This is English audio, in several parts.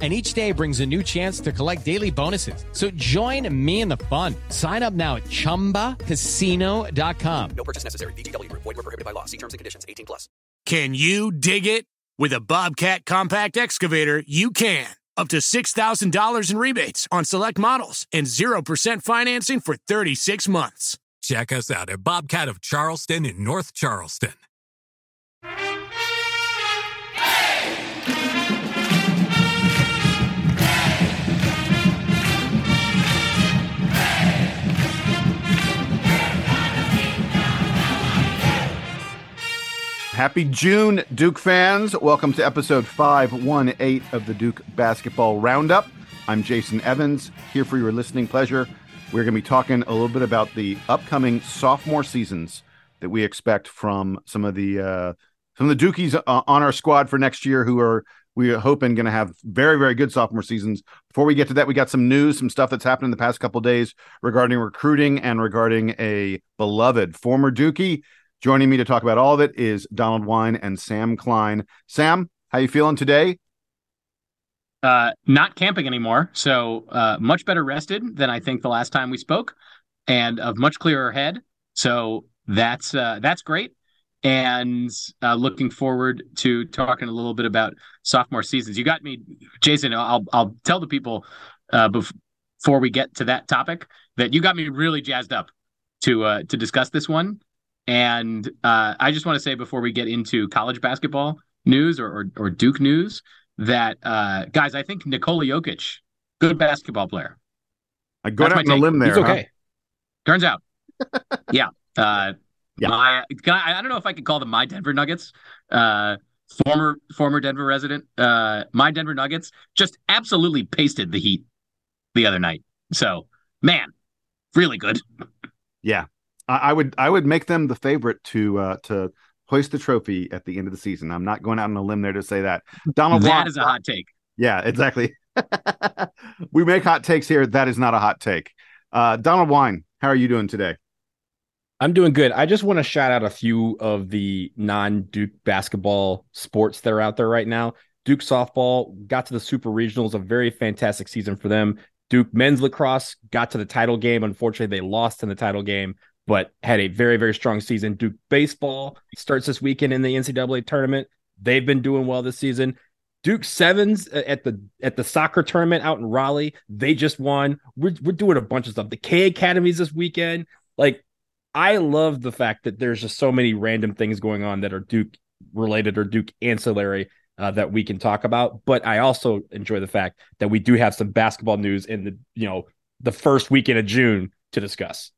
And each day brings a new chance to collect daily bonuses. So join me in the fun. Sign up now at chumbacasino.com. No purchase necessary. VGW. Void were prohibited by law. See terms and conditions. 18 plus. Can you dig it? With a Bobcat compact excavator, you can. Up to $6,000 in rebates on select models and 0% financing for 36 months. Check us out at Bobcat of Charleston in North Charleston. Happy June, Duke fans. Welcome to episode 518 of the Duke Basketball Roundup. I'm Jason Evans, here for your listening pleasure. We're going to be talking a little bit about the upcoming sophomore seasons that we expect from some of the uh, some of the Dukies uh, on our squad for next year who are we are hoping going to have very very good sophomore seasons. Before we get to that, we got some news, some stuff that's happened in the past couple days regarding recruiting and regarding a beloved former Dukie Joining me to talk about all of it is Donald Wine and Sam Klein. Sam, how you feeling today? Uh, not camping anymore, so uh, much better rested than I think the last time we spoke, and of much clearer head. So that's uh, that's great, and uh, looking forward to talking a little bit about sophomore seasons. You got me, Jason. I'll I'll tell the people uh, before we get to that topic that you got me really jazzed up to uh, to discuss this one and uh, I just want to say before we get into college basketball news or, or, or Duke news that uh, guys, I think Nikola Jokic, good basketball player. I go out on a limb there. He's okay. Huh? Turns out, yeah. Uh, yeah. My, I, I, don't know if I could call them my Denver Nuggets. Uh, former former Denver resident. Uh, my Denver Nuggets just absolutely pasted the Heat the other night. So man, really good. Yeah, I, would I would make them the favorite to uh, to hoist the trophy at the end of the season. I'm not going out on a limb there to say that. Donald That Blanc, is a hot take. Yeah, exactly. we make hot takes here. That is not a hot take. Uh, Donald Wine, how are you doing today? I'm doing good. I just want to shout out a few of the non Duke basketball sports that are out there right now. Duke softball got to the super regionals, a very fantastic season for them. Duke men's lacrosse got to the title game. Unfortunately, they lost in the title game but had a very, very strong season. Duke baseball starts this weekend in the NCAA tournament. They've been doing well this season. Duke Sevens at the at the soccer tournament out in Raleigh, they just won. We're we're doing a bunch of stuff. The K Academies this weekend. Like, I love the fact that there's just so many random things going on that are Duke related or Duke ancillary uh, that we can talk about. But I also enjoy the fact that we do have some basketball news in the you know the first weekend of June to discuss.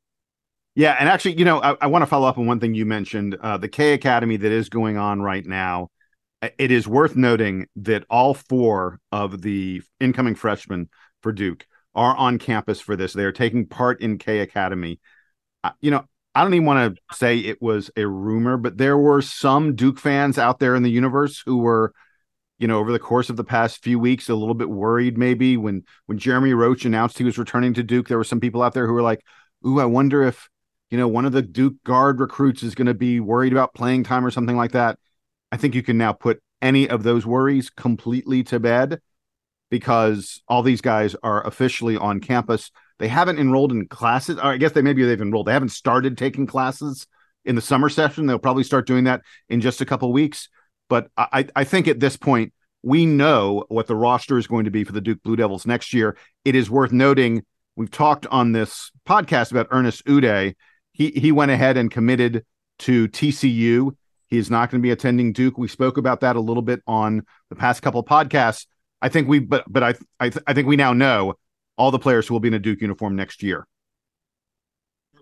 Yeah, and actually, you know, I, I want to follow up on one thing you mentioned, uh, the K Academy that is going on right now. It is worth noting that all four of the incoming freshmen for Duke are on campus for this. They are taking part in K Academy. Uh, you know, I don't even want to say it was a rumor, but there were some Duke fans out there in the universe who were, you know, over the course of the past few weeks, a little bit worried. Maybe when when Jeremy Roach announced he was returning to Duke, there were some people out there who were like, "Ooh, I wonder if." You know, one of the Duke guard recruits is going to be worried about playing time or something like that. I think you can now put any of those worries completely to bed because all these guys are officially on campus. They haven't enrolled in classes, I guess they maybe they've enrolled. They haven't started taking classes in the summer session. They'll probably start doing that in just a couple weeks. But I, I think at this point, we know what the roster is going to be for the Duke Blue Devils next year. It is worth noting we've talked on this podcast about Ernest Udeh. He he went ahead and committed to TCU. He is not going to be attending Duke. We spoke about that a little bit on the past couple podcasts. I think we, but but I I, I think we now know all the players who will be in a Duke uniform next year.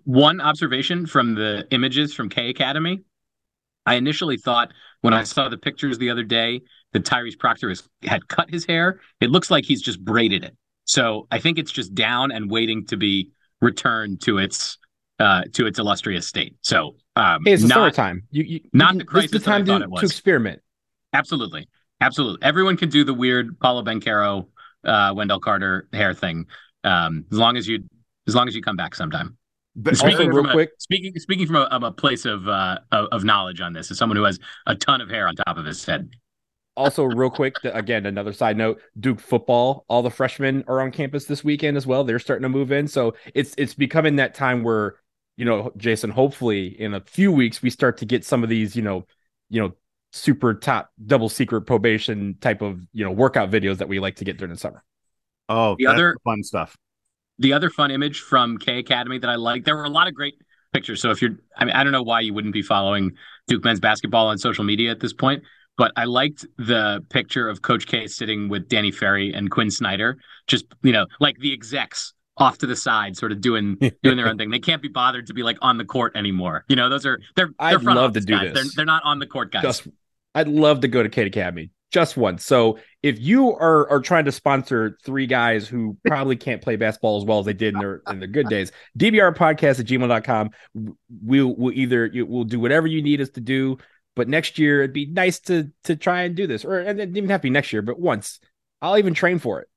One observation from the images from K Academy, I initially thought when I saw the pictures the other day that Tyrese Proctor has, had cut his hair. It looks like he's just braided it. So I think it's just down and waiting to be returned to its uh, to its illustrious state. So um, hey, it's the summertime. You, you, not you the crisis the time to, to experiment. Absolutely, absolutely. Everyone can do the weird Paolo Banchero, uh, Wendell Carter hair thing, um, as long as you as long as you come back sometime. But speaking real a, quick, speaking speaking from a, of a place of, uh, of of knowledge on this, as someone who has a ton of hair on top of his head. Also, real quick, again, another side note: Duke football. All the freshmen are on campus this weekend as well. They're starting to move in, so it's it's becoming that time where you know, Jason, hopefully in a few weeks we start to get some of these, you know, you know, super top double secret probation type of, you know, workout videos that we like to get during the summer. Oh, the other fun stuff. The other fun image from K Academy that I like, there were a lot of great pictures. So if you're, I mean, I don't know why you wouldn't be following Duke men's basketball on social media at this point, but I liked the picture of Coach K sitting with Danny Ferry and Quinn Snyder, just you know, like the execs off to the side, sort of doing doing their own thing. They can't be bothered to be like on the court anymore. You know, those are they're. they're I'd love to do guys. this. They're, they're not on the court guys. Just, I'd love to go to K Academy just once. So if you are are trying to sponsor three guys who probably can't play basketball as well as they did in their in their good days, DBR podcast at gmail.com. We'll we'll either we'll do whatever you need us to do. But next year it'd be nice to to try and do this, or and it didn't even have to be next year, but once. I'll even train for it.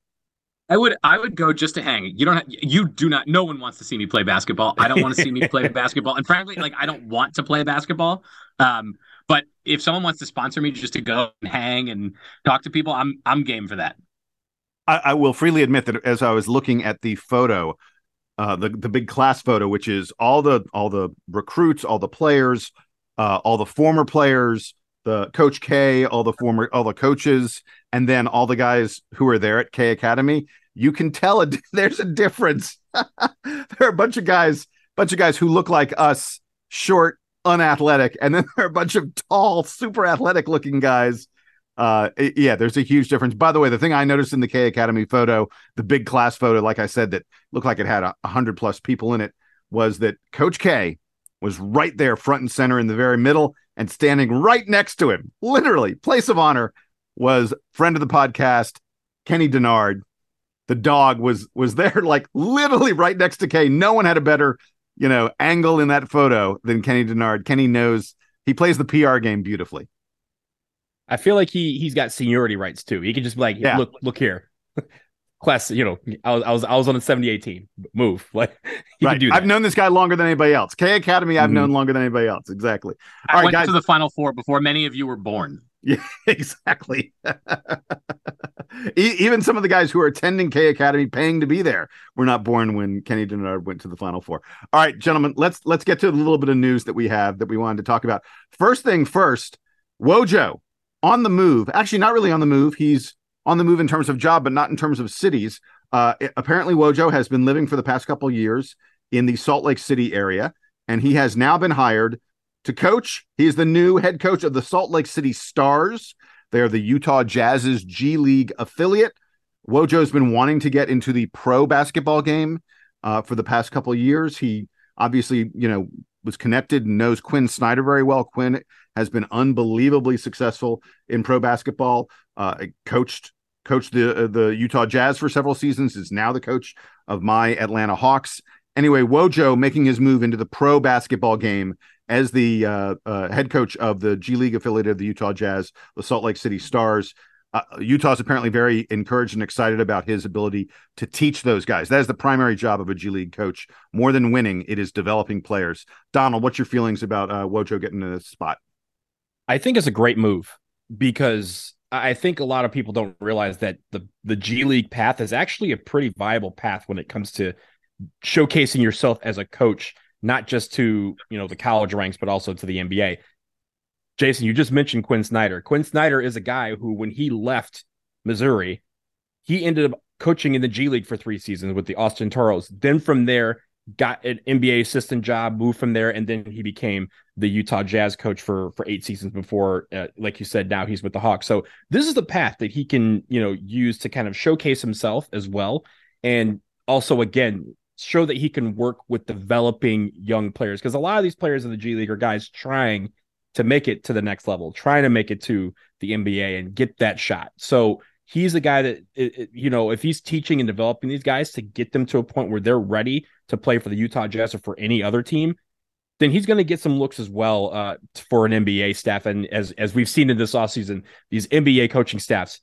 I would I would go just to hang. You don't have, you do not no one wants to see me play basketball. I don't want to see me play basketball. And frankly, like I don't want to play basketball. Um, but if someone wants to sponsor me just to go and hang and talk to people, I'm I'm game for that. I, I will freely admit that as I was looking at the photo, uh, the the big class photo, which is all the all the recruits, all the players, uh, all the former players, the coach K, all the former all the coaches, and then all the guys who are there at K Academy you can tell it, there's a difference. there are a bunch of guys, bunch of guys who look like us, short, unathletic, and then there are a bunch of tall, super athletic looking guys. Uh, yeah, there's a huge difference. By the way, the thing I noticed in the K Academy photo, the big class photo, like I said, that looked like it had a hundred plus people in it, was that Coach K was right there, front and center in the very middle, and standing right next to him, literally place of honor, was friend of the podcast, Kenny Dennard, the dog was was there like literally right next to K. No one had a better, you know, angle in that photo than Kenny Dennard. Kenny knows he plays the PR game beautifully. I feel like he he's got seniority rights too. He can just be like, yeah. look, look here. Class, you know, I was I was I was on the 78 team. Move. Like right. I've known this guy longer than anybody else. K Academy, I've mm-hmm. known longer than anybody else. Exactly. I All went guys. to the final four before many of you were born. Yeah, exactly. Even some of the guys who are attending K Academy, paying to be there, were not born when Kenny Dennard went to the Final Four. All right, gentlemen, let's let's get to a little bit of news that we have that we wanted to talk about. First thing first, Wojo on the move. Actually, not really on the move. He's on the move in terms of job, but not in terms of cities. Uh, it, apparently, Wojo has been living for the past couple years in the Salt Lake City area, and he has now been hired to coach. He is the new head coach of the Salt Lake City Stars. They are the Utah Jazz's G League affiliate. Wojo's been wanting to get into the pro basketball game uh, for the past couple years. He obviously, you know, was connected and knows Quinn Snyder very well. Quinn has been unbelievably successful in pro basketball. Uh, coached coached the uh, the Utah Jazz for several seasons. Is now the coach of my Atlanta Hawks. Anyway, Wojo making his move into the pro basketball game as the uh, uh, head coach of the G League affiliate of the Utah Jazz, the Salt Lake City Stars. Uh, Utah's apparently very encouraged and excited about his ability to teach those guys. That is the primary job of a G League coach. More than winning, it is developing players. Donald, what's your feelings about uh, Wojo getting in this spot? I think it's a great move because I think a lot of people don't realize that the the G League path is actually a pretty viable path when it comes to showcasing yourself as a coach, not just to you know the college ranks, but also to the NBA. Jason, you just mentioned Quinn Snyder. Quinn Snyder is a guy who, when he left Missouri, he ended up coaching in the G League for three seasons with the Austin Toros. Then from there, got an NBA assistant job, moved from there, and then he became the Utah Jazz coach for for eight seasons before, uh, like you said, now he's with the Hawks. So this is the path that he can you know use to kind of showcase himself as well, and also again show that he can work with developing young players because a lot of these players in the G League are guys trying to make it to the next level, trying to make it to the NBA and get that shot. So he's a guy that you know if he's teaching and developing these guys to get them to a point where they're ready to play for the Utah Jazz or for any other team, then he's going to get some looks as well uh, for an NBA staff. And as as we've seen in this offseason, these NBA coaching staffs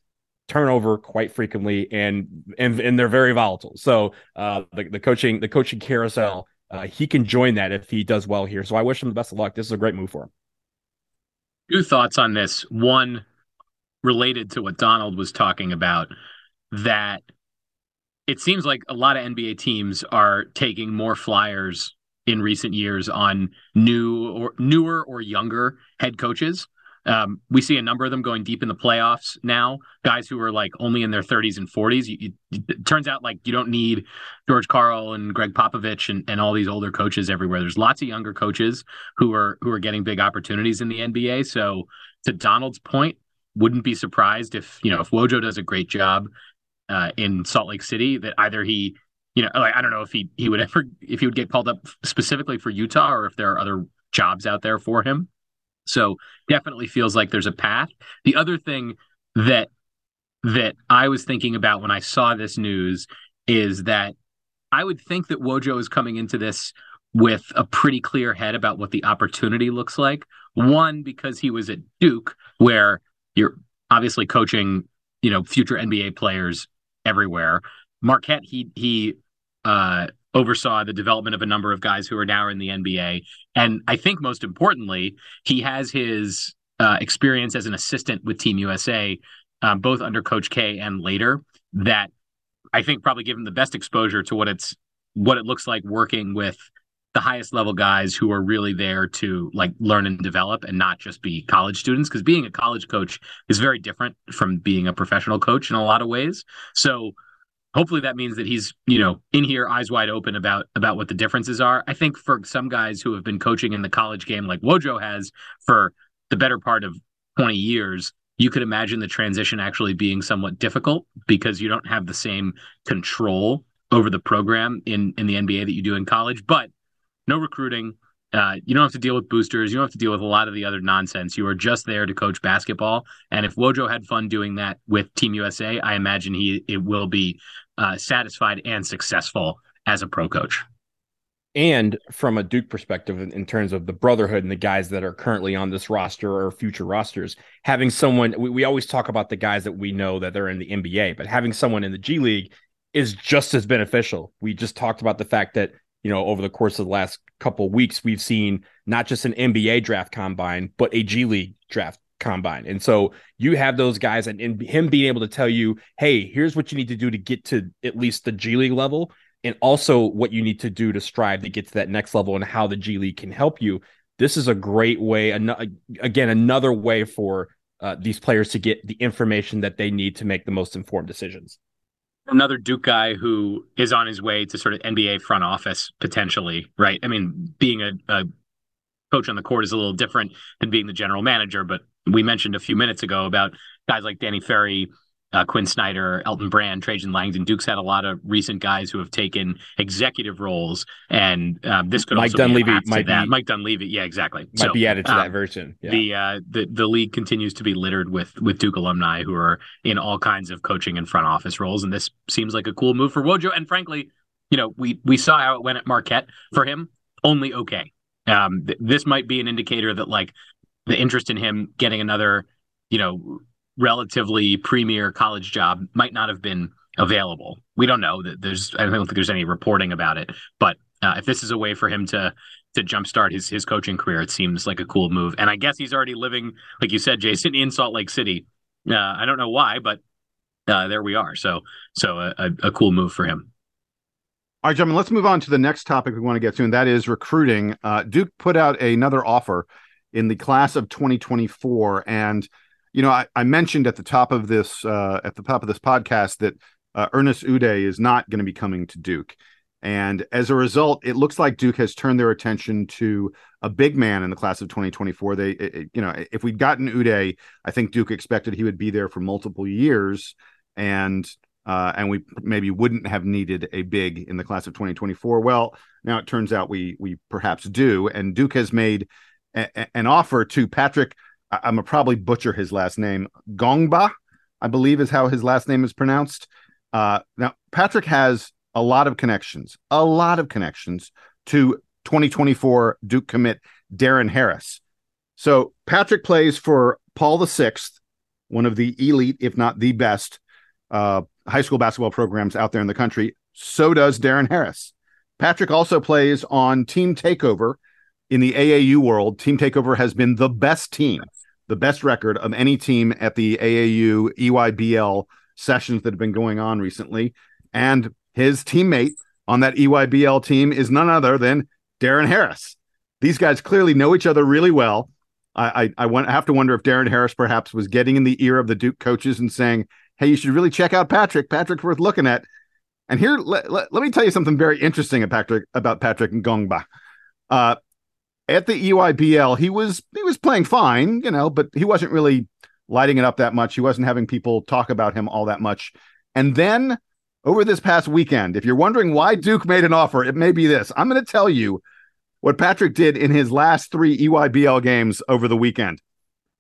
turnover quite frequently and and and they're very volatile. So uh, the the coaching the coaching carousel, uh, he can join that if he does well here. So I wish him the best of luck. This is a great move for him. Two thoughts on this. One related to what Donald was talking about that it seems like a lot of NBA teams are taking more flyers in recent years on new or newer or younger head coaches. Um, we see a number of them going deep in the playoffs now. Guys who are like only in their 30s and 40s. You, you, it turns out like you don't need George Karl and Gregg Popovich and, and all these older coaches everywhere. There's lots of younger coaches who are who are getting big opportunities in the NBA. So to Donald's point, wouldn't be surprised if you know if Wojo does a great job uh, in Salt Lake City that either he you know like I don't know if he he would ever if he would get called up specifically for Utah or if there are other jobs out there for him. So definitely feels like there's a path. The other thing that that I was thinking about when I saw this news is that I would think that Wojo is coming into this with a pretty clear head about what the opportunity looks like. One, because he was at Duke, where you're obviously coaching, you know, future NBA players everywhere. Marquette, he he uh, oversaw the development of a number of guys who are now in the NBA, and I think most importantly, he has his uh, experience as an assistant with Team USA, um, both under Coach K and later. That I think probably give him the best exposure to what it's what it looks like working with the highest level guys who are really there to like learn and develop and not just be college students because being a college coach is very different from being a professional coach in a lot of ways. So hopefully that means that he's you know in here eyes wide open about about what the differences are. I think for some guys who have been coaching in the college game like wojo has for the better part of 20 years you could imagine the transition actually being somewhat difficult because you don't have the same control over the program in in the nba that you do in college. But no recruiting. Uh, you don't have to deal with boosters. You don't have to deal with a lot of the other nonsense. You are just there to coach basketball. And if Wojo had fun doing that with Team USA, I imagine he it will be uh, satisfied and successful as a pro coach. And from a Duke perspective, in, terms of the brotherhood and the guys that are currently on this roster or future rosters, having someone we, we always talk about the guys that we know that they're in the NBA, but having someone in the G League is just as beneficial. We just talked about the fact that you know, over the course of the last couple weeks, we've seen not just an NBA draft combine, but a G League draft combine. And so you have those guys and, and him being able to tell you, hey, here's what you need to do to get to at least the G League level, and also what you need to do to strive to get to that next level and how the G League can help you. This is a great way, an- again, another way for uh, these players to get the information that they need to make the most informed decisions another Duke guy who is on his way to sort of NBA front office potentially, right? I mean, being a, a, coach on the court is a little different than being the general manager, but we mentioned a few minutes ago about guys like Danny Ferry uh, Quinn Snyder, Elton Brand, Trajan Langdon. Duke's had a lot of recent guys who have taken executive roles, and um, this could Mike also Dunleavy be a path to might that. be- Mike Dunleavy, yeah, exactly. Might So, be added to um, that version. Yeah. the uh the the league continues to be littered with with Duke alumni who are in all kinds of coaching and front office roles, and this seems like a cool move for Wojo. And frankly, you know, we we saw how it went at Marquette for him. Only okay. Um, th- this might be an indicator that like the interest in him getting another, you know, relatively premier college job might not have been available. We don't know that there's I don't think there's any reporting about it, but uh, if this is a way for him to to jumpstart his his coaching career, it seems like a cool move. And I guess he's already living, like you said, Jason, in Salt Lake City. Uh, I don't know why, but uh, there we are. So so a, a, cool move for him. All right, gentlemen, let's move on to the next topic we want to get to, and that is recruiting. Uh, Duke put out another offer in the class of 2024, and you know I, I mentioned at the top of this uh, at the top of this podcast that uh, Ernest Udeh is not going to be coming to Duke, and as a result, it looks like Duke has turned their attention to a big man in the class of 2024. They, it- it- you know, if we'd gotten Udeh, I think Duke expected he would be there for multiple years, and uh, and we maybe wouldn't have needed a big in the class of 2024. Well, now it turns out we we perhaps do, and Duke has made a, a- an offer to Patrick. I, I'm gonna probably butcher his last name, Gongba, I believe is how his last name is pronounced. Uh, now Patrick has a lot of connections, a lot of connections to 2024 Duke commit Darren Harris. So Patrick plays for Paul the Sixth, one of the elite, if not the best, uh, high school basketball programs out there in the country. So does Darren Harris. Patrick also plays on Team Takeover in the AAU world. Team Takeover has been the best team, the best record of any team at the AAU EYBL sessions that have been going on recently. And his teammate on that EYBL team is none other than Darren Harris. These guys clearly know each other really well. I, I, I want, I have to wonder if Darren Harris perhaps was getting in the ear of the Duke coaches and saying, hey, you should really check out Patrick. Patrick's worth looking at. And here, let, let, let me tell you something very interesting about Patrick, about Patrick Ngongba. Uh, at the EYBL, he was he was playing fine, you know, but he wasn't really lighting it up that much. He wasn't having people talk about him all that much. And then over this past weekend, if you're wondering why Duke made an offer, it may be this. I'm going to tell you what Patrick did in his last three EYBL games over the weekend.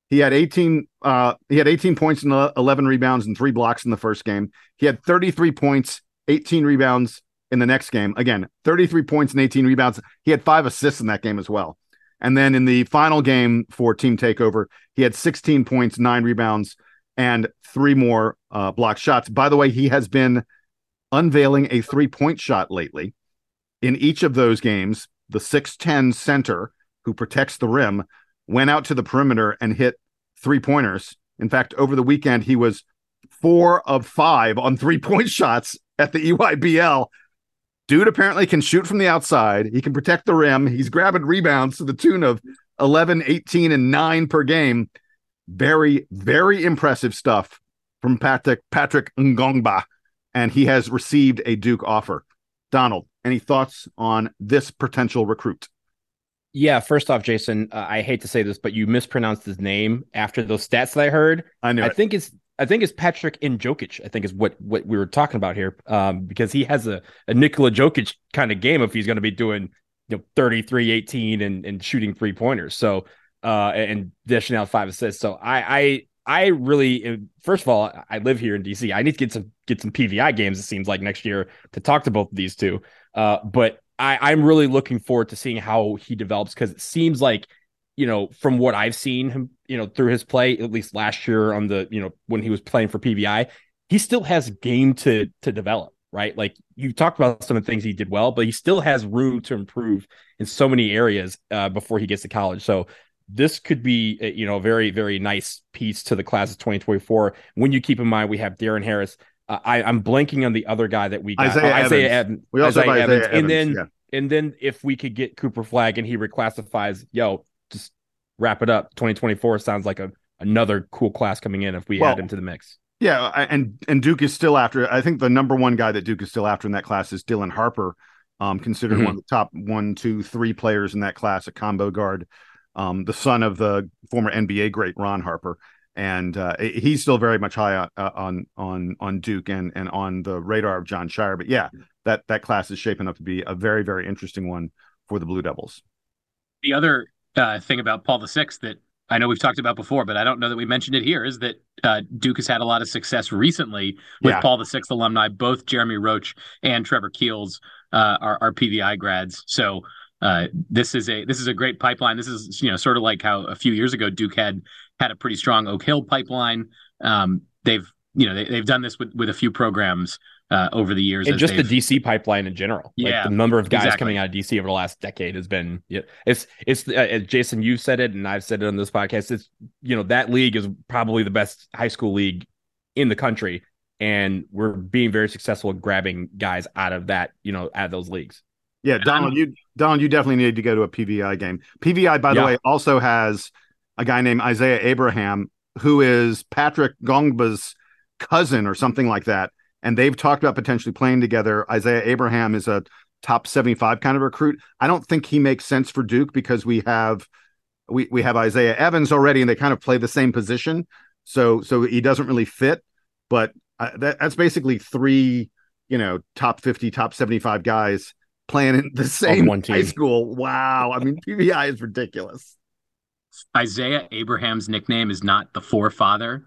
He had 18 uh he had 18 points and 11 rebounds and 3 blocks in the first game. He had 33 points, 18 rebounds in the next game. Again, 33 points and 18 rebounds. He had 5 assists in that game as well. And then in the final game for Team Takeover, he had 16 points, 9 rebounds and 3 more uh block shots. By the way, he has been unveiling a three-point shot lately. In each of those games, the 6'10 center who protects the rim went out to the perimeter and hit three pointers. In fact, over the weekend, he was four of five on three point shots at the EYBL. Dude apparently can shoot from the outside. He can protect the rim. He's grabbing rebounds to the tune of 11, 18, and nine per game. Very, very impressive stuff from Patrick, Patrick Ngongba. And he has received a Duke offer. Donald, any thoughts on this potential recruit? Yeah, first off, Jason, uh, I hate to say this, but you mispronounced his name after those stats that I heard. I knew I it. think it's I think it's Patrick in Jokic. I think is what what we were talking about here, um, because he has a, a Nikola Jokic kind of game if he's going to be doing you know 33, 18 and and shooting three pointers. So uh, and dishing out five assists. So I I I really first of all I live here in DC. I need to get some get some PVI games. It seems like next year to talk to both of these two. Uh, but I, I'm really looking forward to seeing how he develops because it seems like, you know, from what I've seen him, you know, through his play, at least last year on the, you know, when he was playing for PVI, he still has game to to develop, right? Like you talked about some of the things he did well, but he still has room to improve in so many areas uh, before he gets to college. So this could be, uh, you know, a very, very nice piece to the class of 2024. When you keep in mind we have Darren Harris, uh, I, I'm blanking on the other guy that we got. Isaiah oh, Isaiah Evans. Evans. We also Isaiah Isaiah Evans. and then yeah. and then if we could get Cooper Flagg and he reclassifies, yo, just wrap it up. 2024 sounds like a another cool class coming in if we Well, add him to the mix. Yeah, and and Duke is still after. I think the number one guy that Duke is still after in that class is Dylan Harper, um, considered Mhm. one of the top one, two, three players in that class, a combo guard, um, the son of the former NBA great Ron Harper. and uh, he's still very much high on, uh, on on on Duke and and on the radar of Jon Scheyer. But yeah, that that class is shaping up to be a very very interesting one for the Blue Devils. The other uh, thing about Paul VI that I know we've talked about before, but I don't know that we mentioned it here, is that uh, Duke has had a lot of success recently with yeah. Paul VI alumni. Both Jeremy Roach and Trevor Keels uh, are, are PVI grads. So uh, this is a this is a great pipeline. This is you know sort of like how a few years ago Duke had had a pretty strong Oak Hill pipeline. Um, they've you know they, have done this with with a few programs uh, over the years. And just the DC pipeline in general. Yeah, like the number of guys exactly. coming out of DC over the last decade has been. Yeah, it's it's uh, Jason. You've said it, and I've said it on this podcast. It's you know that league is probably the best high school league in the country, and we're being very successful at grabbing guys out of that. You know, out of those leagues. Yeah, Donald, you Donald, you definitely need to go to a PVI game. PVI, by the yeah. way, also has a guy named Isaiah Abraham, who is Patrick Ngongba's cousin or something like that and they've talked about potentially playing together. Isaiah Abraham is a top 75 kind of recruit. I don't think he makes sense for Duke because we have we we have Isaiah Evans already and they kind of play the same position. So so he doesn't really fit, but uh, that, that's basically three, you know, top 50, top 75 guys playing in the same one team. high school. Wow. I mean, PVI is ridiculous. Isaiah Abraham's nickname is not the forefather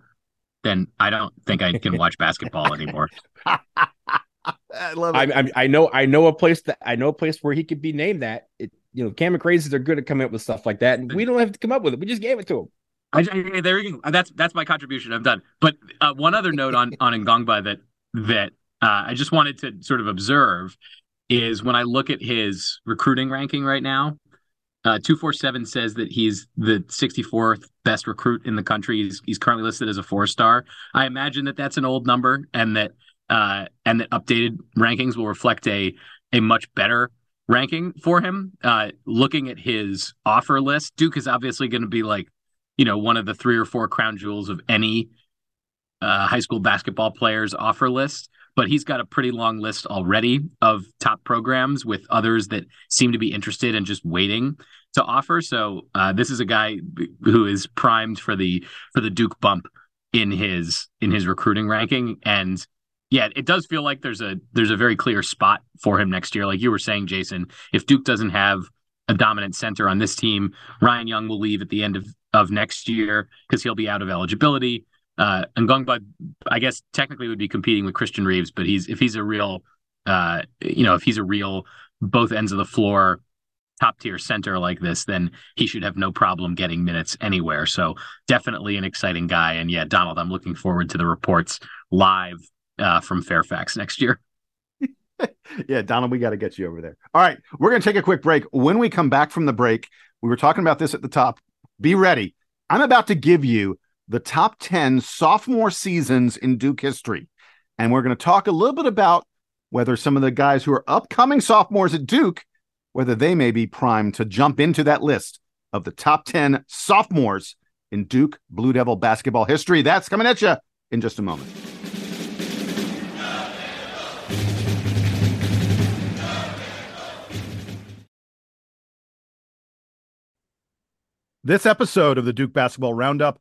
then I don't think I can watch basketball anymore. I love it. I, I, I, know I know a place that I know a place where he could be named that. It, you know, Cameron Crazies are good at coming up with stuff like that, and we don't have to come up with it. We just gave it to him. I, I, there you go. That's that's my contribution. I'm done. But uh, one other note on on Ngongba that that uh, I just wanted to sort of observe is when I look at his recruiting ranking right now, uh, 247 says that he's the 64th best recruit in the country. He's, he's currently listed as a four star. I imagine that that's an old number and that uh, and that updated rankings will reflect a a much better ranking for him. Uh, looking at his offer list, Duke is obviously going to be like, you know, one of the three or four crown jewels of any uh, high school basketball player's offer list but he's got a pretty long list already of top programs with others that seem to be interested and just waiting to offer. So uh, this is a guy who is primed for the for the Duke bump in his in his recruiting ranking and yeah, it does feel like there's a there's a very clear spot for him next year. Like you were saying, Jason, if Duke doesn't have a dominant center on this team, Ryan Young will leave at the end of, of next year because he'll be out of eligibility. Uh, Ngongba, I guess technically would be competing with Christian Reeves, but he's if he's a real, uh, you know, if he's a real both ends of the floor top tier center like this, then he should have no problem getting minutes anywhere. So definitely an exciting guy. And yeah, Donald, I'm looking forward to the reports live uh, from Fairfax next year. yeah, Donald, we got to get you over there. All right, we're going to take a quick break. When we come back from the break, we were talking about this at the top. Be ready. I'm about to give you the top 10 sophomore seasons in Duke history. And we're going to talk a little bit about whether some of the guys who are upcoming sophomores at Duke, whether they may be primed to jump into that list of the top 10 sophomores in Duke Blue Devil basketball history. That's coming at you in just a moment. This episode of the Duke Basketball Roundup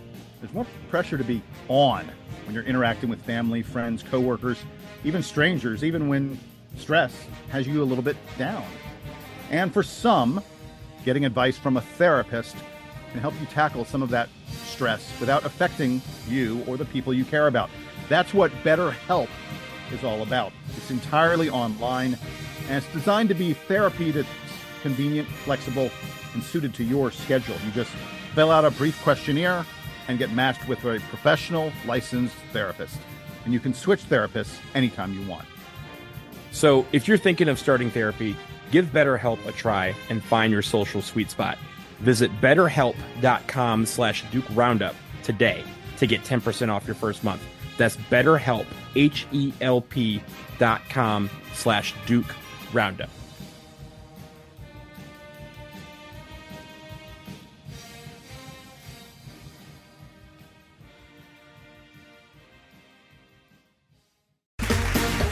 there's more pressure to be on when you're interacting with family, friends, coworkers, even strangers, even when stress has you a little bit down. And for some, getting advice from a therapist can help you tackle some of that stress without affecting you or the people you care about. That's what BetterHelp is all about. It's entirely online and it's designed to be therapy that's convenient, flexible, and suited to your schedule. You just fill out a brief questionnaire and get matched with a professional licensed therapist. And you can switch therapists anytime you want. So if you're thinking of starting therapy, give BetterHelp a try and find your social sweet spot. Visit betterhelp.com slash Duke Roundup today to get 10% off your first month. That's BetterHelp, H-E-L-P dot com slash Duke Roundup.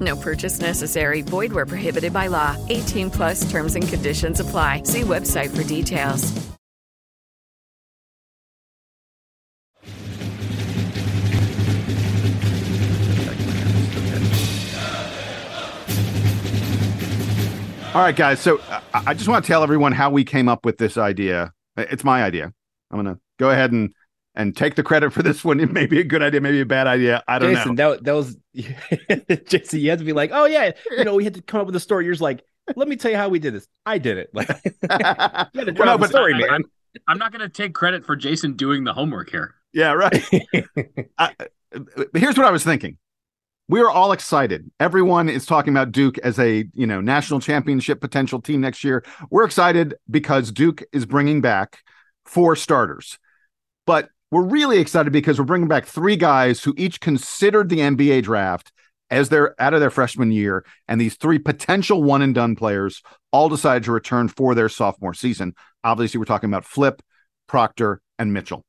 No purchase necessary. Void where prohibited by law. 18 plus terms and conditions apply. See website for details. All right, guys. So uh, I just want to tell everyone how we came up with this idea. It's my idea. I'm going to go ahead and and take the credit for this one. It may be a good idea, maybe a bad idea. I don't Jason, know. that, that was Jason. You had to be like, oh yeah, you know, we had to come up with a story. You're just like, let me tell you how we did this. I did it. Like, you had to Well, no, the but- story, I- man. I'm not going to take credit for Jason doing the homework here. Yeah, right. I, here's what I was thinking. We are all excited. Everyone is talking about Duke as a you know national championship potential team next year. We're excited because Duke is bringing back four starters, but we're really excited because we're bringing back three guys who each considered the NBA draft as they're out of their freshman year, and these three potential one and done players all decided to return for their sophomore season. Obviously, we're talking about Flip, Proctor, and Mitchell.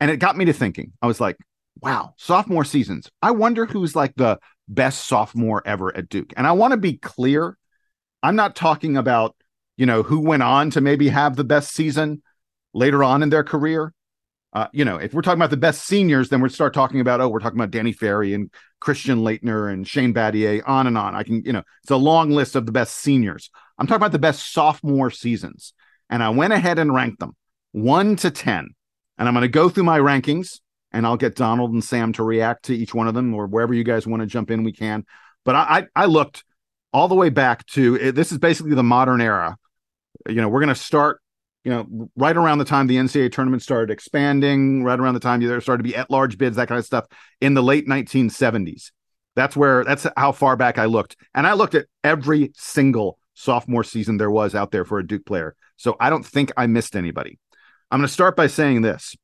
And it got me to thinking. I was like, wow, sophomore seasons. I wonder who's like the best sophomore ever at Duke. And I want to be clear. I'm not talking about, you know, who went on to maybe have the best season later on in their career. Uh, you know, if we're talking about the best seniors, then we start talking about, oh, we're talking about Danny Ferry and Christian Laettner and Shane Battier, on and on. I can, you know, it's a long list of the best seniors. I'm talking about the best sophomore seasons. And I went ahead and ranked them one to 10. And I'm going to go through my rankings and I'll get Donald and Sam to react to each one of them or wherever you guys want to jump in, we can. But I, I, I looked all the way back to this is basically the modern era. You know, we're going to start, you know, right around the time the NCAA tournament started expanding, right around the time there started to be at large bids, that kind of stuff in the late 1970s. That's where that's how far back I looked. And I looked at every single sophomore season there was out there for a Duke player. So I don't think I missed anybody. I'm going to start by saying this.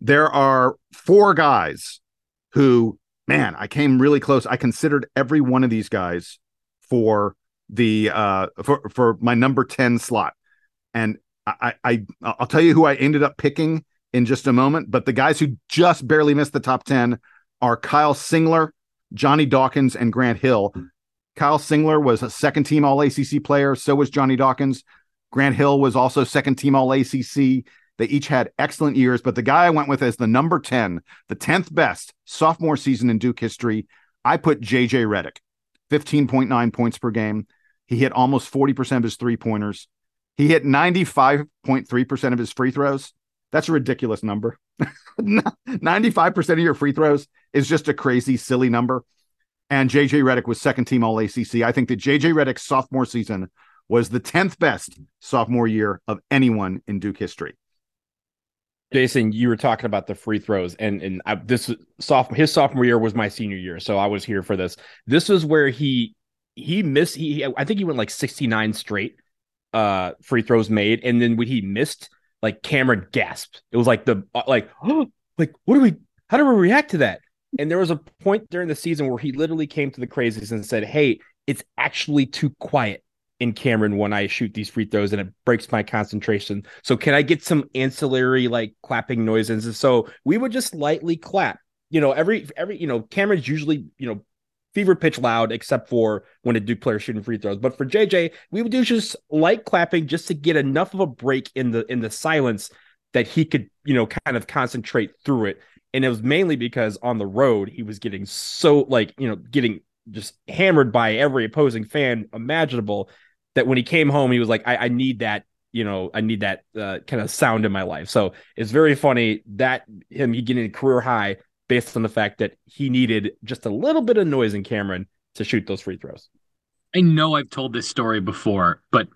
There are four guys who, man, I came really close. I considered every one of these guys for the uh for for my number 10 slot. And I I I'll tell you who I ended up picking in just a moment, but the guys who just barely missed the top 10 are Kyle Singler, Johnny Dawkins, and Grant Hill. Kyle Singler was a second team all ACC player. So was Johnny Dawkins. Grant Hill was also second team all ACC. They each had excellent years, but the guy I went with as the number 10, the 10th best sophomore season in Duke history, I put JJ Redick, 15.9 points per game. He hit almost 40% of his three pointers. He hit 95.3% of his free throws. That's a ridiculous number. 95% of your free throws is just a crazy, silly number. And JJ Redick was second team all ACC. I think that JJ Redick's sophomore season was the 10th best sophomore year of anyone in Duke history. Jason, you were talking about the free throws, and and I, this sophomore his sophomore year was my senior year, so I was here for this. This is where he he missed. He I think he went like 69 straight uh free throws made, and then when he missed, like Cameron gasped. It was like the uh, like oh, like what do we? How do we react to that? And there was a point during the season where he literally came to the crazies and said, "Hey, it's actually too quiet in Cameron when I shoot these free throws and it breaks my concentration. So can I get some ancillary like clapping noises? And so we would just lightly clap. You know, every every you know, Cameron's usually, you know, fever pitch loud, except for when a Duke player shooting free throws. But for JJ, we would do just light clapping just to get enough of a break in the in the silence that he could, you know, kind of concentrate through it. And it was mainly because on the road he was getting so like, you know, getting just hammered by every opposing fan imaginable that when he came home, he was like, I, I need that, you know, I need that uh, kind of sound in my life. So it's very funny that him he getting a career high based on the fact that he needed just a little bit of noise in Cameron to shoot those free throws. I know I've told this story before, but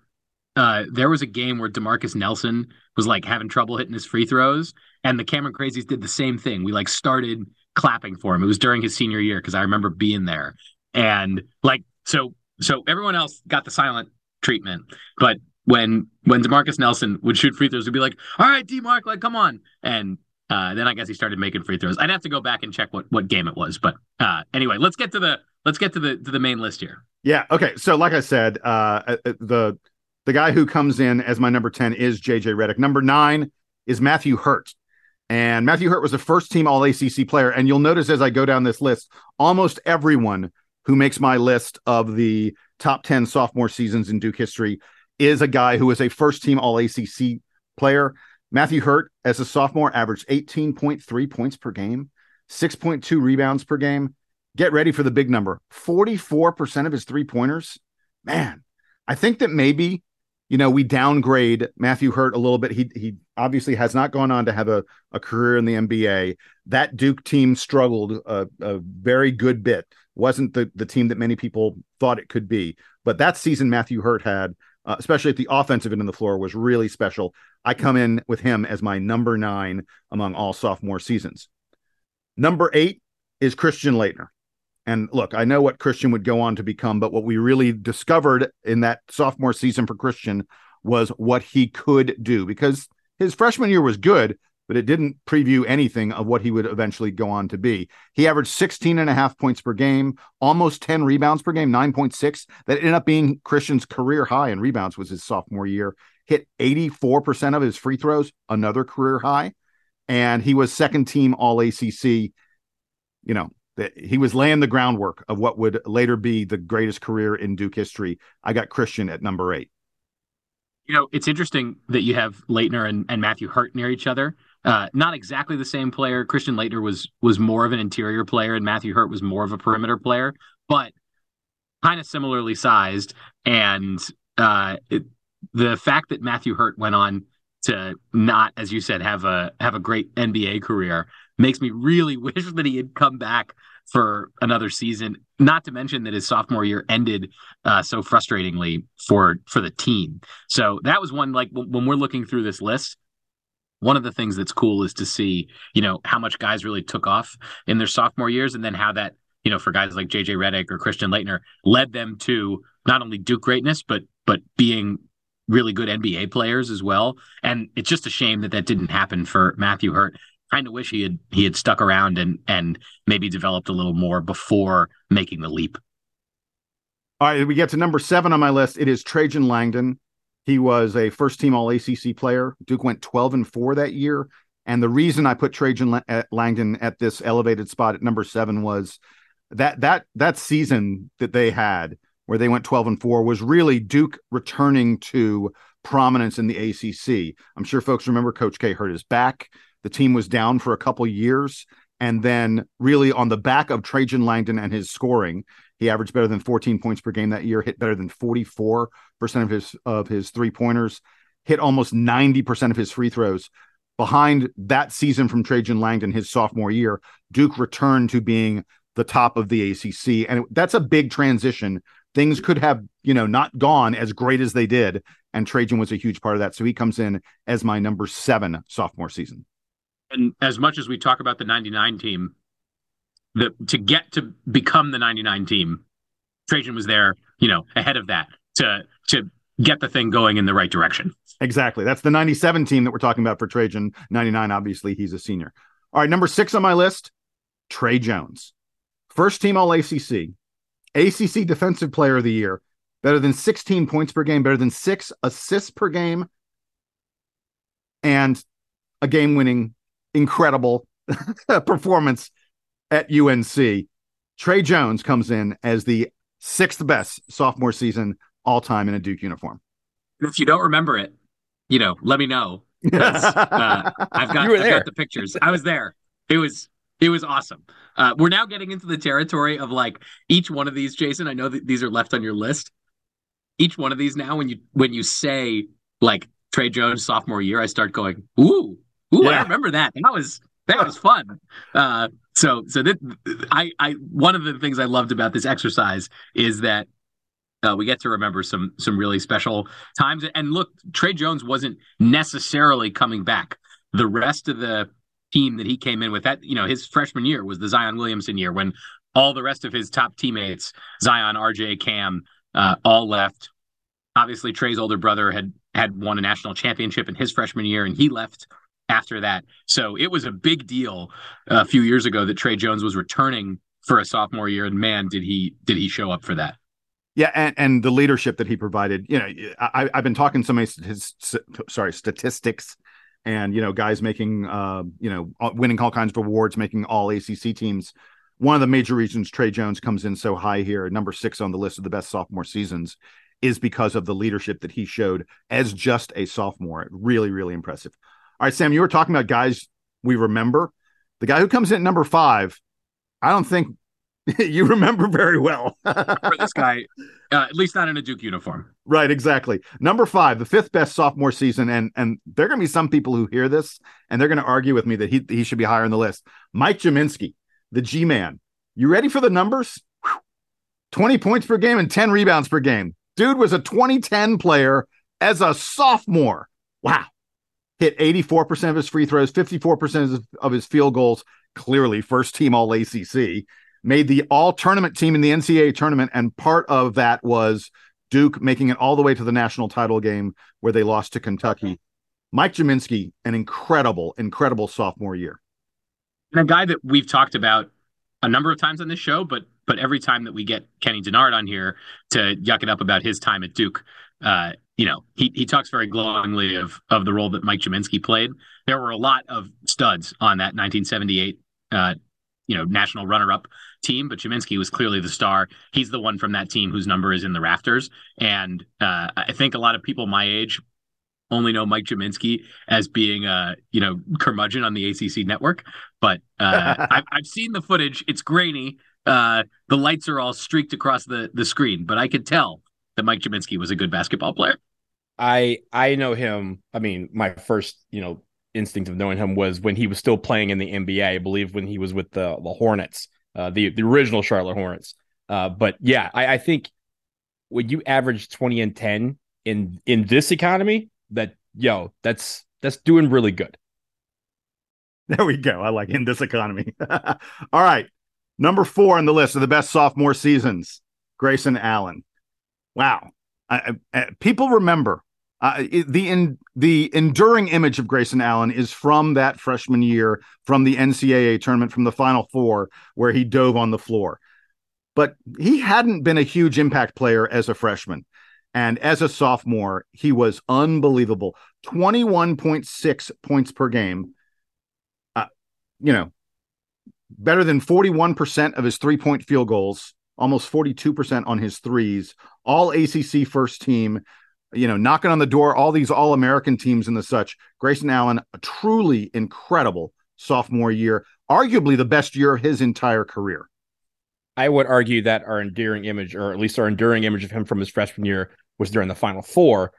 uh, there was a game where Demarcus Nelson was like having trouble hitting his free throws, and the Cameron Crazies did the same thing. We like started clapping for him. It was during his senior year because I remember being there, and like so so everyone else got the silent treatment. But when when Demarcus Nelson would shoot free throws, we'd be like, "All right, Demarc, like come on!" And uh, then I guess he started making free throws. I'd have to go back and check what what game it was. But uh, anyway, let's get to the let's get to the to the main list here. Yeah. Okay. So like I said, uh, uh the the guy who comes in as my number ten is JJ Redick. Number nine is Matthew Hurt. And Matthew Hurt was a first team All ACC player. And you'll notice as I go down this list, almost everyone who makes my list of the top 10 sophomore seasons in Duke history, is a guy who is a first team All ACC player. Matthew Hurt, as a sophomore, averaged 18.3 points per game, 6.2 rebounds per game. Get ready for the big number 44% of his three pointers. Man, I think that maybe, you know, we downgrade Matthew Hurt a little bit. He, he obviously has not gone on to have a, a career in the NBA. That Duke team struggled a, a very good bit wasn't the the team that many people thought it could be. But that season Matthew Hurt had, uh, especially at the offensive end of the floor, was really special. I come in with him as my number nine among all sophomore seasons. Number eight is Christian Laettner. And look, I know what Christian would go on to become, but what we really discovered in that sophomore season for Christian was what he could do because his freshman year was good, but it didn't preview anything of what he would eventually go on to be. He averaged 16 and a half points per game, almost 10 rebounds per game, 9.6. That ended up being Christian's career high in rebounds was his sophomore year. Hit 84% of his free throws, another career high. And he was second team all ACC. You know, he was laying the groundwork of what would later be the greatest career in Duke history. I got Christian at number eight. You know, it's interesting that you have Laettner and, and Matthew Hurt near each other uh, not exactly the same player. Christian Laettner was was more of an interior player, and Matthew Hurt was more of a perimeter player, but kind of similarly sized. And uh, it, the fact that Matthew Hurt went on to not, as you said, have a have a great NBA career makes me really wish that he had come back for another season. Not to mention that his sophomore year ended uh, so frustratingly for for the team. So that was one like when we're looking through this list one of the things that's cool is to see, you know, how much guys really took off in their sophomore years and then how that, you know, for guys like JJ Redick or Christian Laettner led them to not only Duke greatness, but but being really good NBA players as well. And it's just a shame that that didn't happen for Matthew Hurt. Kind of wish he had he had stuck around and and maybe developed a little more before making the leap. All right, we get to number seven on my list. It is Trajan Langdon. He was a first team All ACC player. Duke went 12 and 4 that year. And the reason I put Trajan Langdon at this elevated spot at number seven was that that that season that they had where they went 12 and 4 was really Duke returning to prominence in the ACC. I'm sure folks remember Coach K hurt his back. The team was down for a couple years. And then, really, on the back of Trajan Langdon and his scoring, he averaged better than 14 points per game that year, hit better than 44% of his of his three-pointers, hit almost 90% of his free throws. Behind that season from Trajan Langdon, his sophomore year, Duke returned to being the top of the ACC. And that's a big transition. Things could have, you know, not gone as great as they did. And Trajan was a huge part of that. So he comes in as my number seven sophomore season. And as much as we talk about the 99 team, the to get to become the 99 team, Trajan was there you know, ahead of that to to get the thing going in the right direction. Exactly. That's the 97 team that we're talking about for Trajan. 99, obviously, he's a senior. All right, number six on my list, Tre Jones. First team All ACC, ACC Defensive Player of the Year, better than 16 points per game, better than six assists per game, and a game winning, incredible performance at UNC. Tre Jones comes in as the sixth best sophomore season all time in a Duke uniform. If you don't remember it, you know, let me know. Uh, I've got, I've got the pictures. I was there. It was it was awesome. Uh, we're now getting into the territory of like each one of these, Jason. I know that these are left on your list. Each one of these now, when you when you say like Tre Jones sophomore year, I start going, ooh, ooh, yeah. I remember that. That was that was fun. Uh, so so that I I one of the things I loved about this exercise is that uh, we get to remember some some really special times. And look, Tre Jones wasn't necessarily coming back. The rest of the team that he came in with that you know his freshman year was the Zion Williamson year when all the rest of his top teammates Zion, RJ, Cam, uh, all left. Obviously, Tre's older brother had had won a national championship in his freshman year, and he left after that. So it was a big deal a few years ago that Tre Jones was returning for a sophomore year, and man, did he did he show up for that? Yeah, and, and the leadership that he provided. You know, I, have been talking so many his sorry statistics, and you know, guys making uh, you know winning all kinds of awards, making all ACC teams. One of the major reasons Tre Jones comes in so high here, number six on the list of the best sophomore seasons, is because of the leadership that he showed as just a sophomore. Really, really impressive. All right, Sam, you were talking about guys we remember. The guy who comes in at number five, I don't think you remember very well. for this guy, uh, at least not in a Duke uniform. Right, exactly. Number five, the fifth best sophomore season, and and there are going to be some people who hear this and they're going to argue with me that he he should be higher on the list. Mike Gminski, the G man. You ready for the numbers? Whew. Twenty points per game and ten rebounds per game. Dude was a 2010 player as a sophomore. Wow hit 84% of his free throws, 54% of his field goals, clearly first team all ACC, made the all tournament team in the NCAA tournament. And part of that was Duke making it all the way to the national title game where they lost to Kentucky. Mike Gminski, an incredible, incredible sophomore year. And a guy that we've talked about a number of times on this show, but but every time that we get Kenny Dennard on here to yuck it up about his time at Duke, uh, you know, he he talks very glowingly of of the role that Mike Gminski played. There were a lot of studs on that 1978, uh, you know, national runner-up team, but Gminski was clearly the star. He's the one from that team whose number is in the rafters, and uh, I think a lot of people my age only know Mike Gminski as being a you know curmudgeon on the ACC network, but uh, I've, I've seen the footage. It's grainy. Uh, the lights are all streaked across the the screen, but I could tell that Mike Gminski was a good basketball player. I I know him. I mean, my first you know instinct of knowing him was when he was still playing in the NBA. I believe when he was with the the Hornets, uh, the the original Charlotte Hornets. Uh, but yeah, I, I think when you average twenty and ten in in this economy, that yo, that's that's doing really good. There we go. I like in this economy. All right. Number four on the list of the best sophomore seasons, Grayson Allen. Wow. I, I, people remember uh, the in, the enduring image of Grayson Allen is from that freshman year, from the NCAA tournament, from the Final Four, where he dove on the floor. But he hadn't been a huge impact player as a freshman. And as a sophomore, he was unbelievable 21.6 points per game. Uh, you know, better than 41% of his three point field goals, almost 42% on his threes, all ACC first team, you know, knocking on the door, all these all American teams and the such. Grayson Allen, a truly incredible sophomore year, arguably the best year of his entire career. I would argue that our endearing image, or at least our enduring image of him from his freshman year, was during the Final Four.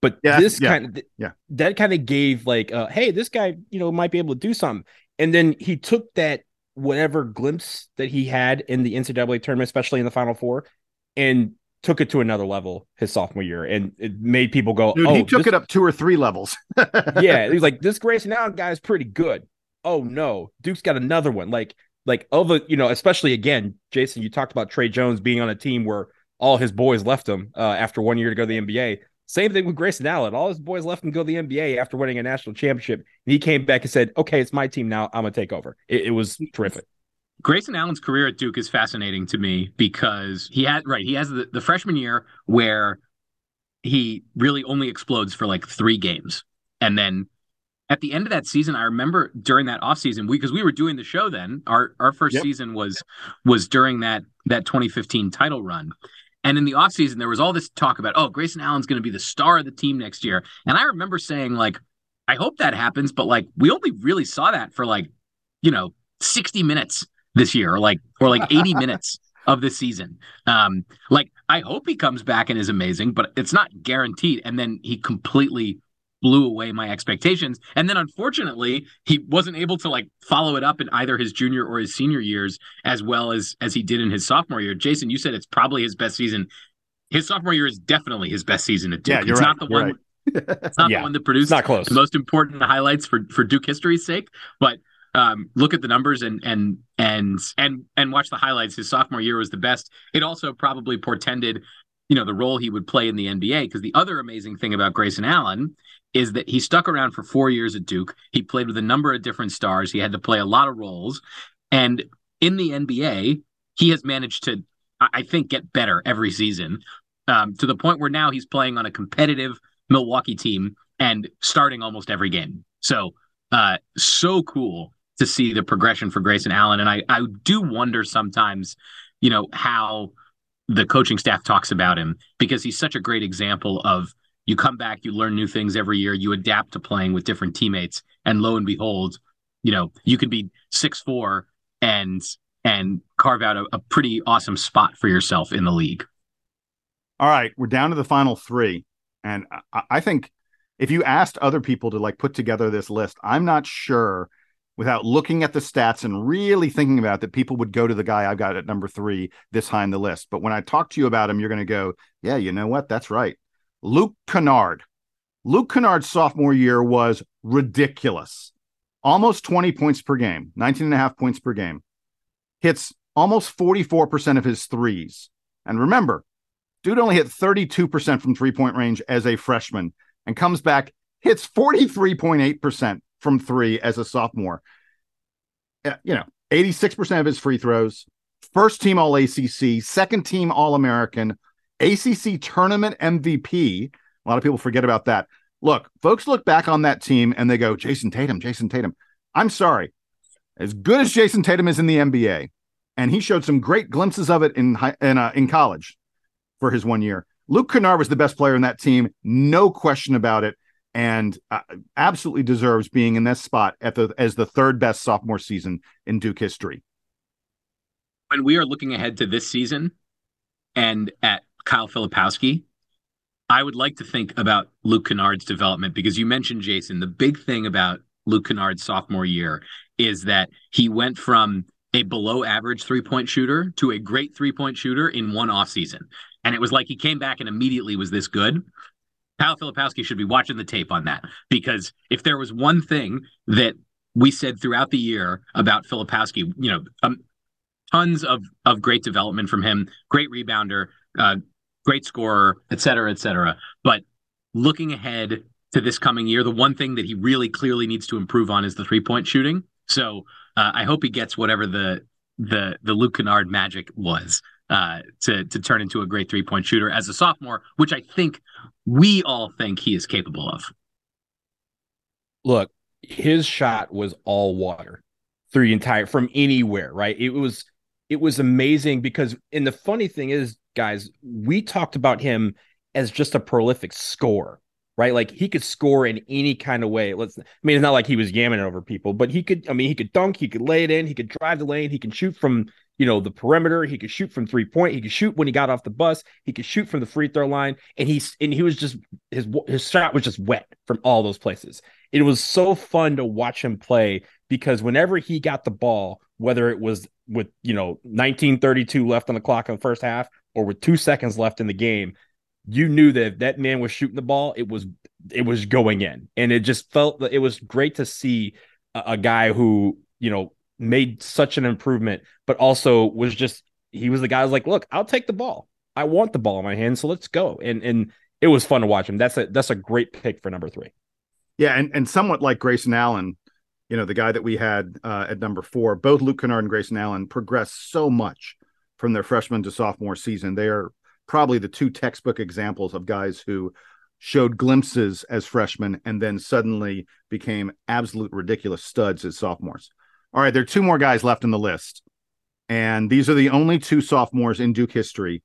But yeah, this yeah, kind of yeah, that kind of gave like, uh, hey, this guy, you know, might be able to do something. And then he took that whatever glimpse that he had in the NCAA tournament, especially in the Final Four, and took it to another level his sophomore year, and it made people go, Dude, "Oh, he took this... it up two or three levels." yeah, he's like, "This Grayson Allen guy is pretty good." Oh no, Duke's got another one. Like, like of a you know, especially again, Jason, you talked about Tre Jones being on a team where all his boys left him uh, after one year to go to the NBA. Same thing with Grayson Allen. All his boys left him to go to the NBA after winning a national championship. And he came back and said, okay, it's my team now. I'm going to take over. It, it was terrific. Grayson Allen's career at Duke is fascinating to me because he had right he has the, the freshman year where he really only explodes for like three games. And then at the end of that season i remember during that offseason we because we were doing the show then our our first yep. season was was during that that 2015 title run. And in the offseason there was all this talk about oh grayson allen's going to be the star of the team next year. And i remember saying like i hope that happens but like we only really saw that for like you know 60 minutes this year, or like or like 80 minutes of the season. Um, like I hope he comes back and is amazing, but it's not guaranteed. And then he completely blew away my expectations. And then unfortunately, he wasn't able to like follow it up in either his junior or his senior years as well as as he did in his sophomore year. Jason, you said it's probably his best season. His sophomore year is definitely his best season at Duke. Yeah, you're it's right. not the you're one right. it's not Yeah, the one that produced not close. the most important highlights for for Duke history's sake, but um, look at the numbers and and and and and watch the highlights. His sophomore year was the best. It also probably portended, you know, the role he would play in the NBA. Because the other amazing thing about Grayson Allen is that he stuck around for four years at Duke. He played with a number of different stars. He had to play a lot of roles, and in the NBA, he has managed to, I think, get better every season um, to the point where now he's playing on a competitive Milwaukee team and starting almost every game. So, uh, so cool to see the progression for Grayson Allen. And I, I do wonder sometimes, you know, how the coaching staff talks about him because he's such a great example of you come back, you learn new things every year, you adapt to playing with different teammates, and lo and behold, you know, you could be six four and and carve out a, a pretty awesome spot for yourself in the league. All right, we're down to the final three, and I, I think if you asked other people to like put together this list, I'm not sure without looking at the stats and really thinking about that people would go to the guy I've got at number three this high in the list. But when I talk to you about him, you're going to go, yeah, you know what? That's right. Luke Kennard. Luke Kennard's sophomore year was ridiculous. Almost 20 points per game, 19 and a half points per game. Hits almost 44% of his threes. And remember, dude only hit 32% from three point range as a freshman and comes back, hits 43.8% from three as a sophomore. Uh, You know, 86% of his free throws, first team All ACC, second team All American, ACC tournament MVP. A lot of people forget about that. Look, folks look back on that team and they go, Jayson Tatum, Jayson Tatum. I'm sorry. As good as Jayson Tatum is in the NBA, and he showed some great glimpses of it in in, uh, in college for his one year. Luke Kennard was the best player in that team, no question about it, and uh, absolutely deserves being in this spot at the as the third best sophomore season in Duke history. when we are looking ahead to this season and at Kyle Filipowski, I would like to think about Luke Kennard's development because you mentioned Jason. The big thing about Luke Kennard's sophomore year is that he went from a below average three point shooter to a great three point shooter in one offseason. And it was like he came back and immediately was this good. Kyle Filipowski should be watching the tape on that because if there was one thing that we said throughout the year about Filipowski, you know, um, tons of of great development from him, great rebounder, uh, great scorer, et cetera, et cetera. But looking ahead to this coming year, the one thing that he really clearly needs to improve on is the three point shooting. So uh, I hope he gets whatever the the the Luke Kennard magic was uh, to to turn into a great three point shooter as a sophomore, which I think we all think he is capable of. look, his shot was all water through the entire from anywhere, right? It was it was amazing because and the funny thing is, guys, we talked about him as just a prolific scorer, right? Like he could score in any kind of way. Let's I mean, it's not like he was yamming over people, but he could, I mean, he could dunk, he could lay it in, he could drive the lane, he can shoot from you know the perimeter, he could shoot from three point, he could shoot when he got off the bus, he could shoot from the free throw line, and he's and he was just his his shot was just wet from all those places. It was so fun to watch him play because whenever he got the ball, whether it was with you know 1932 left on the clock in the first half or with two seconds left in the game, you knew that that man was shooting the ball, it was it was going in, and it just felt that it was great to see a, a guy who you know made such an improvement, but also was just he was the guy was like, look, I'll take the ball. I want the ball in my hand, so let's go. And and it was fun to watch him. That's a that's a great pick for number three. Yeah, and and somewhat like Grayson Allen, you know, the guy that we had uh, at number four, both Luke Kennard and Grayson Allen progressed so much from their freshman to sophomore season. They are probably the two textbook examples of guys who showed glimpses as freshmen and then suddenly became absolute ridiculous studs as sophomores. All right, there are two more guys left in the list. And these are the only two sophomores in Duke history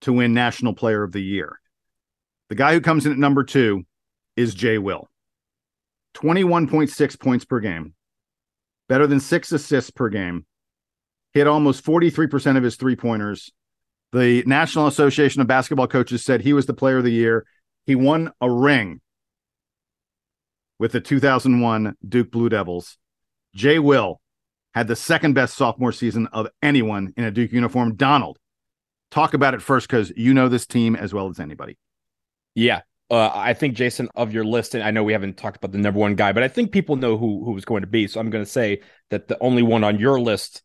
to win National Player of the Year. The guy who comes in at number two is Jay Will. 21.6 points per game, better than six assists per game, hit almost 43% of his three pointers. The National Association of Basketball Coaches said he was the player of the year. He won a ring with the 2001 Duke Blue Devils. Jay Will had the second best sophomore season of anyone in a Duke uniform. Donald, talk about it first because you know this team as well as anybody. Yeah. Uh, I think Jason of your list, and I know we haven't talked about the number one guy, but I think people know who who was going to be. So I'm going to say that the only one on your list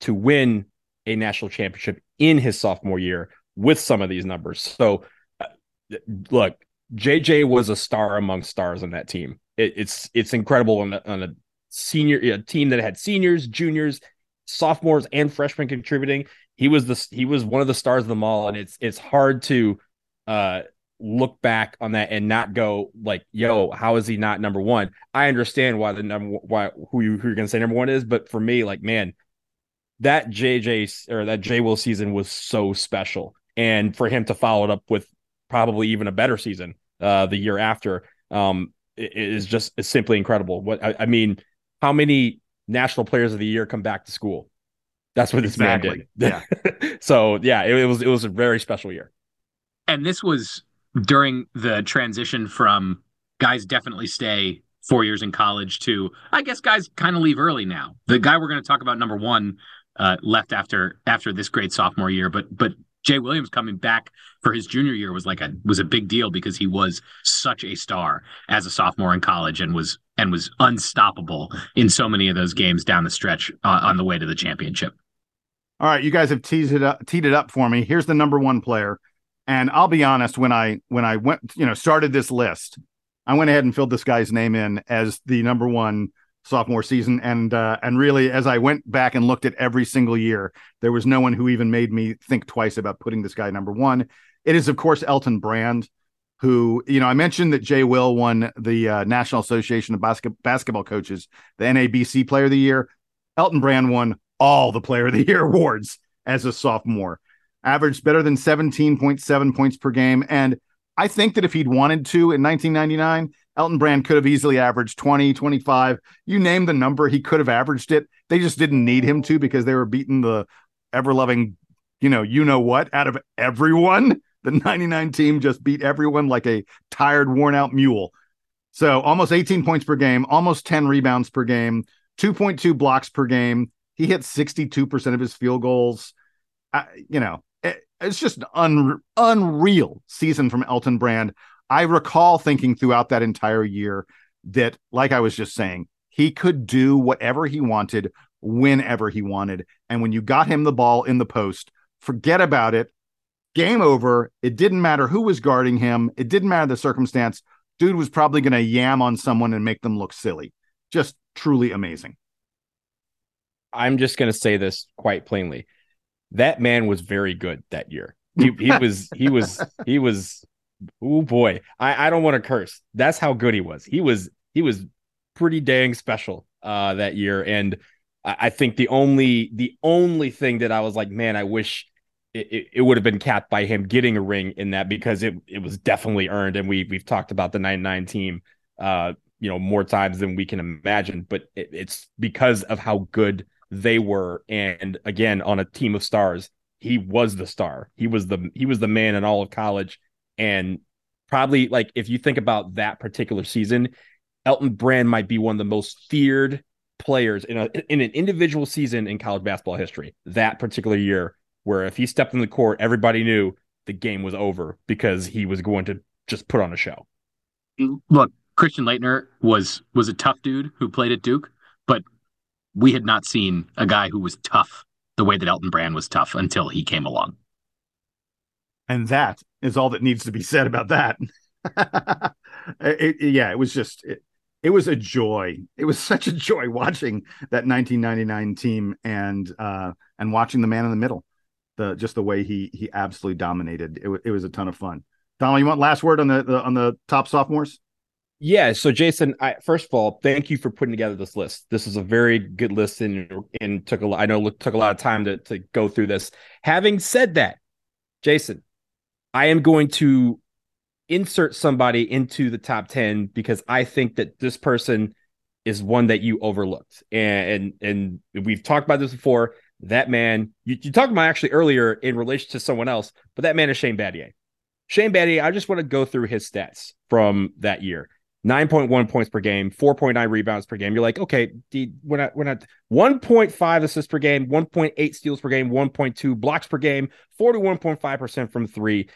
to win a national championship in his sophomore year with some of these numbers. So, uh, look, JJ was a star among stars on that team. It, it's it's incredible on a, on a senior a team that had seniors, juniors, sophomores, and freshmen contributing. He was the he was one of the stars of them all, and it's it's hard to uh look back on that and not go like, "Yo, how is he not number one?" I understand why the number why who you who you're gonna say number one is, but for me, like, man, that JJ or that J Will season was so special, and for him to follow it up with probably even a better season uh the year after, um, is just is simply incredible. What I, I mean, how many national players of the year come back to school? That's what this exactly. man did. Yeah. so yeah, it, it was it was a very special year. And this was during the transition from guys definitely stay four years in college to I guess guys kind of leave early now. The guy we're going to talk about number one uh, left after after this great sophomore year, but but Jay Williams coming back for his junior year was like a was a big deal because he was such a star as a sophomore in college and was and was unstoppable in so many of those games down the stretch uh, on the way to the championship. All right, you guys have teased it up, teed it up for me. Here's the number one player, and I'll be honest when I when I went you know started this list, I went ahead and filled this guy's name in as the number one sophomore season. And uh, and really as I went back and looked at every single year there was no one who even made me think twice about putting this guy number 1 it is of course Elton Brand who you know I mentioned that Jay Will won the uh, National Association of Basket- Basketball Coaches the NABC player of the year. Elton Brand won all the player of the year awards as a sophomore. Averaged better than 17.7 points per game. And I think that if he'd wanted to in 1999 Elton Brand could have easily averaged 20, 25. You name the number, he could have averaged it. They just didn't need him to because they were beating the ever loving, you know, you know what, out of everyone. The 99 team just beat everyone like a tired, worn out mule. So almost 18 points per game, almost 10 rebounds per game, 2.2 blocks per game. He hit 62% of his field goals. you know, it's just an un, unreal season from Elton Brand. I recall thinking throughout that entire year that, like I was just saying, he could do whatever he wanted whenever he wanted. And when you got him the ball in the post, forget about it. Game over. It didn't matter who was guarding him, it didn't matter the circumstance. Dude was probably going to yam on someone and make them look silly. Just truly amazing. I'm just going to say this quite plainly. That man was very good that year. He, he was he was he was Oh boy, I, I don't want to curse. That's how good he was. He was he was pretty dang special uh, that year, and I, I, think the only the only thing that I was like, man, I wish it, it, it, would have been capped by him getting a ring in that because it it was definitely earned, and we we've talked about the '99 team, uh, you know, more times than we can imagine, but it, it's because of how good they were, and again, on a team of stars, he was the star. He was the he was the man in all of college and probably like if you think about that particular season, Elton Brand might be one of the most feared players in a in an individual season in college basketball history. That particular year, where if he stepped in the court, everybody knew the game was over because he was going to just put on a show. Look, Christian Laettner was was a tough dude who played at Duke, but we had not seen a guy who was tough the way that Elton Brand was tough until he came along. And that is all that needs to be said about that. it, it, yeah, it was just it, it, was a joy. It was such a joy watching that 1999 team and uh and watching the man in the middle. The just the way he he absolutely dominated. It, it was a ton of fun. Donald, you want last word on the, the on the top sophomores? Yeah. So, Jason, I, first of all, thank you for putting together this list. This is a very good list, and and took a I know took a lot of time to to go through this. Having said that, Jason, I am going to insert somebody into the top ten because I think that this person is one that you overlooked, and and, and we've talked about this before. That man, you, you talked about actually earlier in relation to someone else, but that man is Shane Battier. Shane Battier, I just want to go through his stats from that year. 9.1 points per game, 4.9 rebounds per game. You're like, okay, we're not, we're not 1.5 assists per game, 1.8 steals per game, 1.2 blocks per game, 41.5% from three.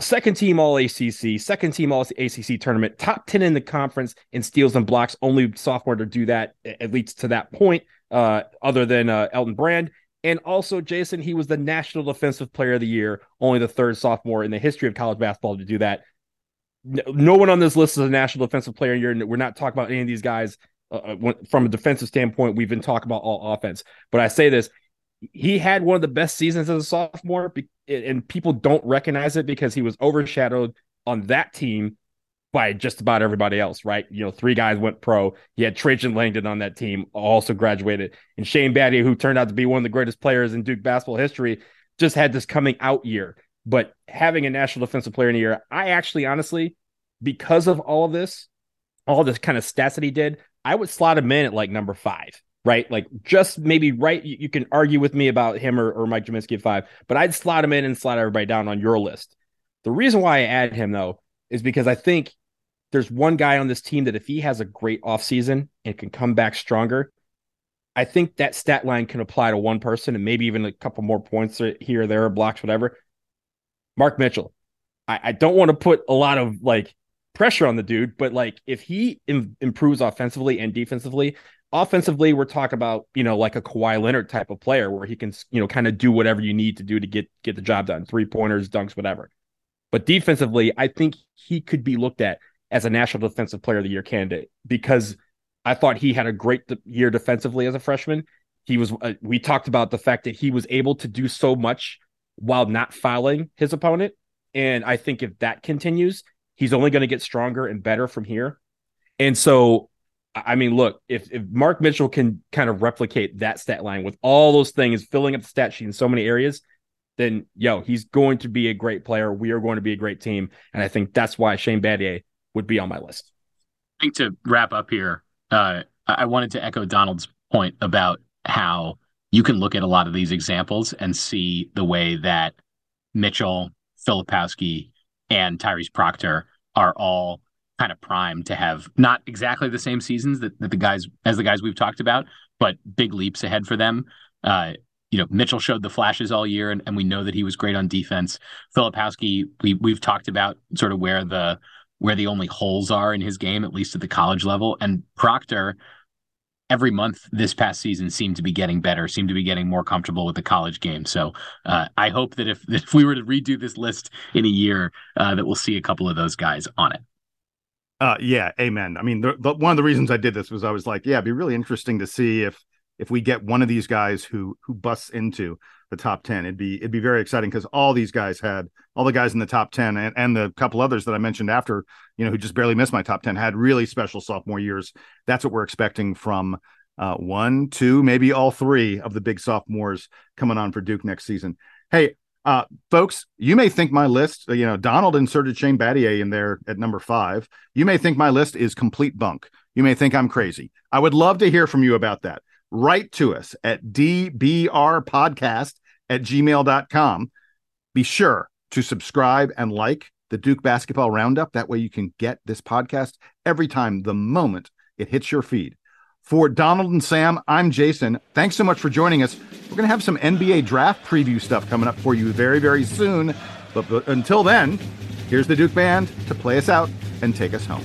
Second team all ACC, second team all ACC tournament, top 10 in the conference in steals and blocks. Only sophomore to do that, at least to that point, uh, other than uh, Elton Brand. And also, Jason, he was the National Defensive Player of the Year, only the third sophomore in the history of college basketball to do that no one on this list is a national defensive player year. We're not talking about any of these guys uh, uh from a defensive standpoint. We've been talking about all offense, but I say this: he had one of the best seasons as a sophomore, and people don't recognize it because he was overshadowed on that team by just about everybody else, right? You know, three guys went pro. He had Trajan Langdon on that team, also graduated, and Shane Battier, who turned out to be one of the greatest players in Duke basketball history, just had this coming out year. But having a national defensive player in the year, I actually honestly, because of all of this, all this kind of stats that he did, I would slot him in at like number five, right? Like just maybe right. You, you can argue with me about him or, or Mike Gminski at five, but I'd slot him in and slot everybody down on your list. The reason why I add him though is because I think there's one guy on this team that if he has a great offseason and can come back stronger, I think that stat line can apply to one person and maybe even a couple more points here or there, blocks, whatever. Mark Mitchell. I, I don't want to put a lot of like pressure on the dude, but like if he Im- improves offensively and defensively, offensively, we're talking about, you know, like a Kawhi Leonard type of player where he can, you know, kind of do whatever you need to do to get get the job done, three pointers, dunks, whatever. But defensively, I think he could be looked at as a national defensive player of the year candidate because I thought he had a great year defensively as a freshman. He was, uh, we talked about the fact that he was able to do so much while not fouling his opponent. And I think if that continues, he's only going to get stronger and better from here. And so, I mean, look, if, if Mark Mitchell can kind of replicate that stat line with all those things, filling up the stat sheet in so many areas, then yo, he's going to be a great player. We are going to be a great team. And I think that's why Shane Battier would be on my list. I think to wrap up here, uh, I wanted to echo Donald's point about how you can look at a lot of these examples and see the way that Mitchell, Filipowski, and Tyrese Proctor are all kind of primed to have not exactly the same seasons that, that the guys as the guys we've talked about, but big leaps ahead for them. Uh, you know, Mitchell showed the flashes all year, and, and we know that he was great on defense. Filipowski, we we've talked about sort of where the where the only holes are in his game, at least at the college level. And Proctor, every month this past season seemed to be getting better, seemed to be getting more comfortable with the college game. So uh, I hope that if, if we were to redo this list in a year, uh, that we'll see a couple of those guys on it. Uh, yeah, amen. I mean, the, the, one of the reasons I did this was I was like, yeah, it'd be really interesting to see if if we get one of these guys who who busts into the top 10 it'd be it'd be very exciting because all these guys had all the guys in the top 10 and, and the couple others that i mentioned after you know who just barely missed my top 10 had really special sophomore years that's what we're expecting from uh, one two maybe all three of the big sophomores coming on for duke next season hey uh, folks, you may think my list, you know, Donald inserted Shane Battier in there at number five. You may think my list is complete bunk. You may think I'm crazy. I would love to hear from you about that write to us at dbrpodcast at gmail.com. Be sure to subscribe and like the Duke Basketball Roundup. That way you can get this podcast every time the moment it hits your feed. For Donald and Sam, I'm Jason. Thanks so much for joining us. We're going to have some NBA draft preview stuff coming up for you very, very soon. But, but until then, here's the Duke Band to play us out and take us home.